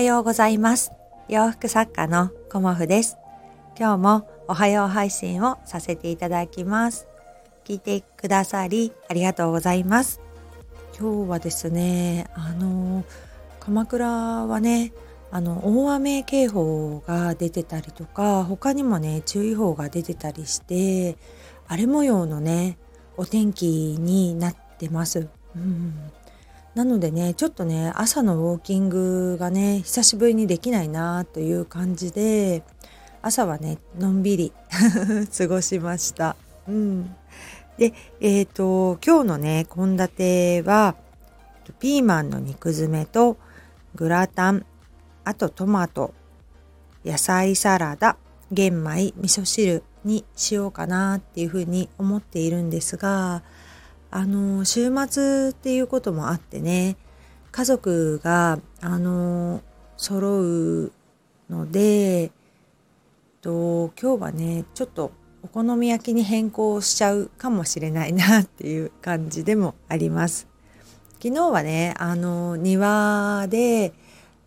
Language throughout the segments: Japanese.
はようございます。洋服作家のコモフです。今日もおはよう配信をさせていただきます。聞いてくださりありがとうございます。今日はですねあの鎌倉はねあの大雨警報が出てたりとか他にもね注意報が出てたりして荒れ模様のねお天気になってます。うん。なのでねちょっとね朝のウォーキングがね久しぶりにできないなという感じで朝はねのんびり 過ごしました。うん、でえっ、ー、と今日のね献立はピーマンの肉詰めとグラタンあとトマト野菜サラダ玄米味噌汁にしようかなっていうふうに思っているんですがあの週末っていうこともあってね家族があの揃うのでと今日はねちょっとお好み焼きに変更しちゃうかもしれないなっていう感じでもあります。昨日はねあの庭で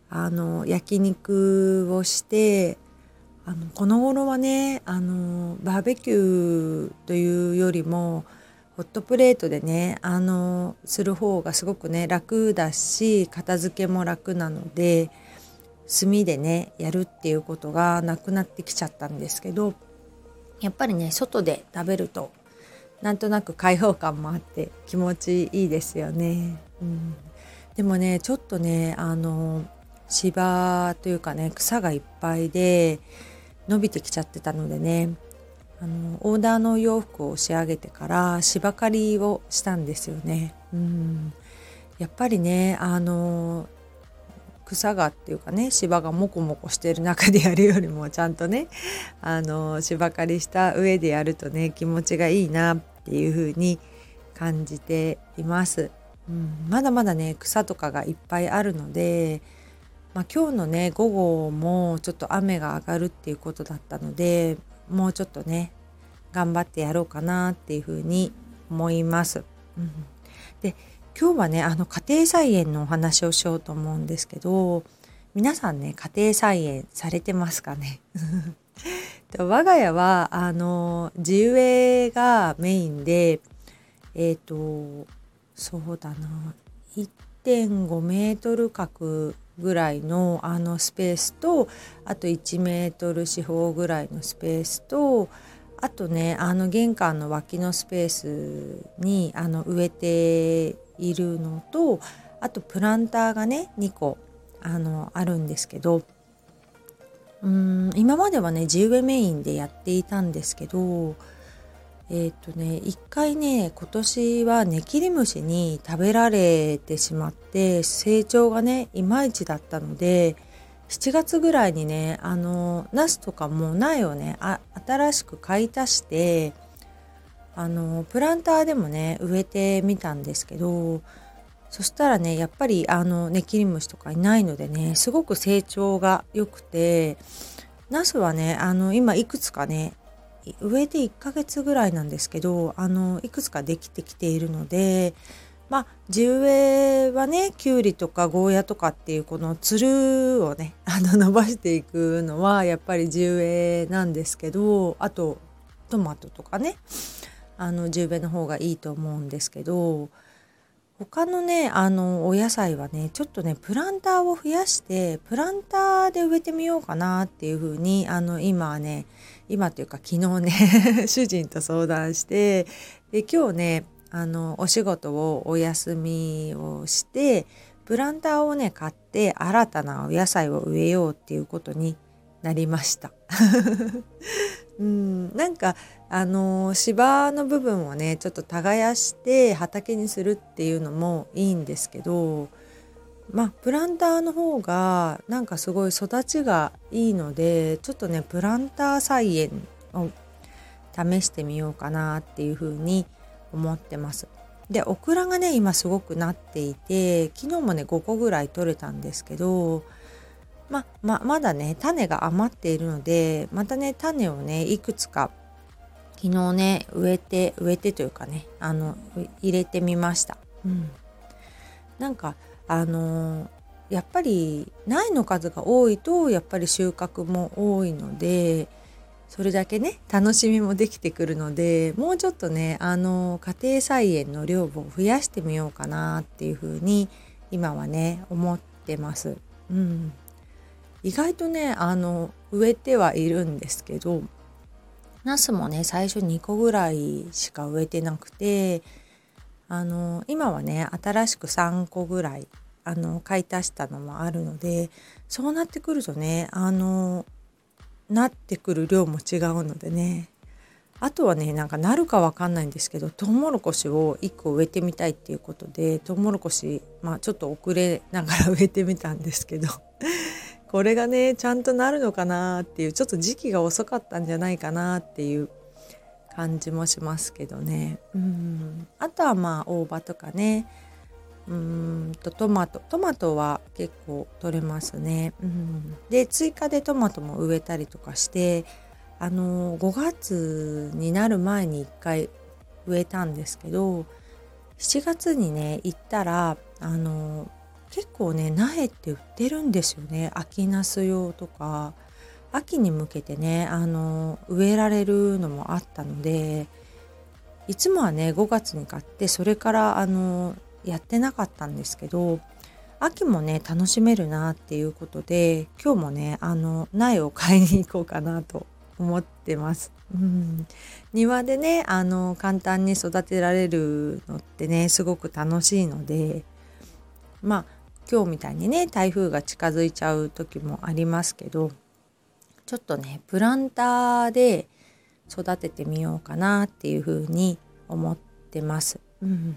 あの焼肉をしてあのこの頃はねあのバーベキューというよりもホットプレートでねあのする方がすごくね楽だし片付けも楽なので炭でねやるっていうことがなくなってきちゃったんですけどやっぱりね外で食べるとなんとなく開放感もあって気持ちいいですよね。うん、でもねちょっとねあの芝というかね草がいっぱいで伸びてきちゃってたのでねあのオーダーの洋服を仕上げてから芝刈りをしたんですよね。うんやっぱりねあの草がっていうかね芝がモコモコしてる中でやるよりもちゃんとねあの芝刈りした上でやるとね気持ちがいいなっていう風に感じています。うん、まだまだね草とかがいっぱいあるので、まあ、今日のね午後もちょっと雨が上がるっていうことだったのでもうちょっとね頑張ってやろうかなっていうふうに思います。うん、で今日はねあの家庭菜園のお話をしようと思うんですけど皆さんね家庭菜園されてますかね？我が家はあの地植えがメインでえっ、ー、とそうだな1.5メートル角ぐらいのあのスペースとあと1メートル四方ぐらいのスペースとあとねあの玄関の脇のスペースにあの植えているのとあとプランターがね2個あのあるんですけどうん今まではね地植えメインでやっていたんですけどえっ、とね一回ね今年はネキリムシに食べられてしまって成長がねいまいちだったので7月ぐらいにねあのナスとかも苗をねあ新しく買い足してあのプランターでもね植えてみたんですけどそしたらねやっぱりあのネキリムシとかいないのでねすごく成長が良くてナスはねあの今いくつかね植えて1ヶ月ぐらいなんですけどあのいくつかできてきているのでまあ地植えはねきゅうりとかゴーヤとかっていうこのつるをね あの伸ばしていくのはやっぱり地植えなんですけどあとトマトとかねあの地植えの方がいいと思うんですけど他のねあのお野菜はねちょっとねプランターを増やしてプランターで植えてみようかなっていうふうにあの今はね今というか昨日ね 主人と相談してで今日ねあのお仕事をお休みをしてプランターをね買って新たなお野菜を植えようっていうことになりました。うんなんかあの芝の部分をねちょっと耕して畑にするっていうのもいいんですけどまあプランターの方がなんかすごい育ちがいいのでちょっとねプランター菜園を試してみようかなっていうふうに思ってます。でオクラがね今すごくなっていて昨日もね5個ぐらい取れたんですけどまままだね種が余っているのでまたね種をねいくつか昨日ね植えて植えてというかねあの入れてみました。うん、なんかあのやっぱり苗の数が多いとやっぱり収穫も多いのでそれだけね楽しみもできてくるのでもうちょっとねあの家庭菜園の量を増やしてみようかなっていうふうに今はね思ってます。うん、意外とねあの植えてはいるんですけどナスもね最初2個ぐらいしか植えてなくてあの今はね新しく3個ぐらいあの買い足したのもあるのでそうなってくるとねあのなってくる量も違うのでねあとはねなんかなるかわかんないんですけどトウモロコシを1個植えてみたいっていうことでトウモロコシまあちょっと遅れながら植えてみたんですけどこれがねちゃんとなるのかなっていうちょっと時期が遅かったんじゃないかなっていう感じもしますけどね。うん。あとはまあ大葉とかね。うんとトマト。トマトは結構取れますね。うん、で追加でトマトも植えたりとかしてあの5月になる前に1回植えたんですけど7月にね行ったらあの結構ね苗って売ってるんですよね。秋ナス用とか。秋に向けてねあの植えられるのもあったのでいつもはね5月に買ってそれからあのやってなかったんですけど秋もね楽しめるなっていうことで今日もねあの苗を買いに行こうかなと思ってます。うん、庭でねあの簡単に育てられるのってねすごく楽しいのでまあ今日みたいにね台風が近づいちゃう時もありますけどちょっとねプランターで育ててみようかなっていうふうに思ってます。うん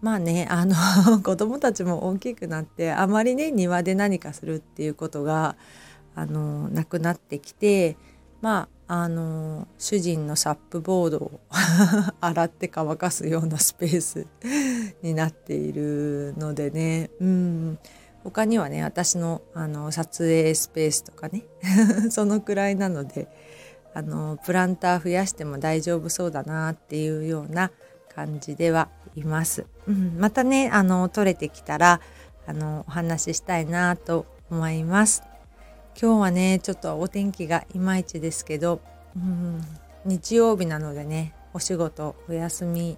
まあねあの 子供たちも大きくなってあまりね庭で何かするっていうことがあのなくなってきてまああの主人のサップボードを 洗って乾かすようなスペースになっているのでねうん他にはね私のあの撮影スペースとかね そのくらいなのであのプランター増やしても大丈夫そうだなっていうような感じではいます。うん、またねあの撮れてきたらあのお話ししたいなと思います。今日はねちょっとお天気がいまいちですけど、うん、日曜日なのでねお仕事お休み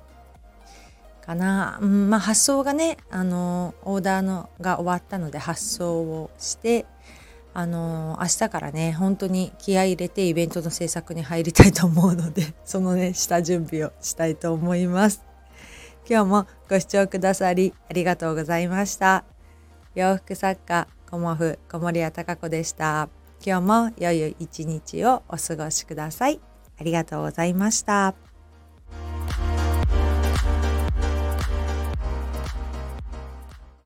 かな、うん、まあ発送がねあのオーダーのが終わったので発送をしてあの明日からね本当に気合い入れてイベントの制作に入りたいと思うので そのね下準備をしたいと思います。今日もご視聴くださりありがとうございました。洋服作家コモフ小森屋隆子でした今日も良い一日をお過ごしくださいありがとうございました。